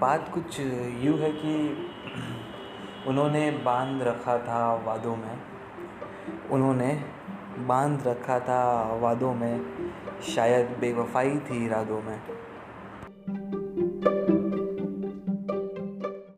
बात कुछ यूँ है कि उन्होंने बाँध रखा था वादों में। उन्होंने बाँध रखा था वादों में, शायद बेवफाई थी इरादों में।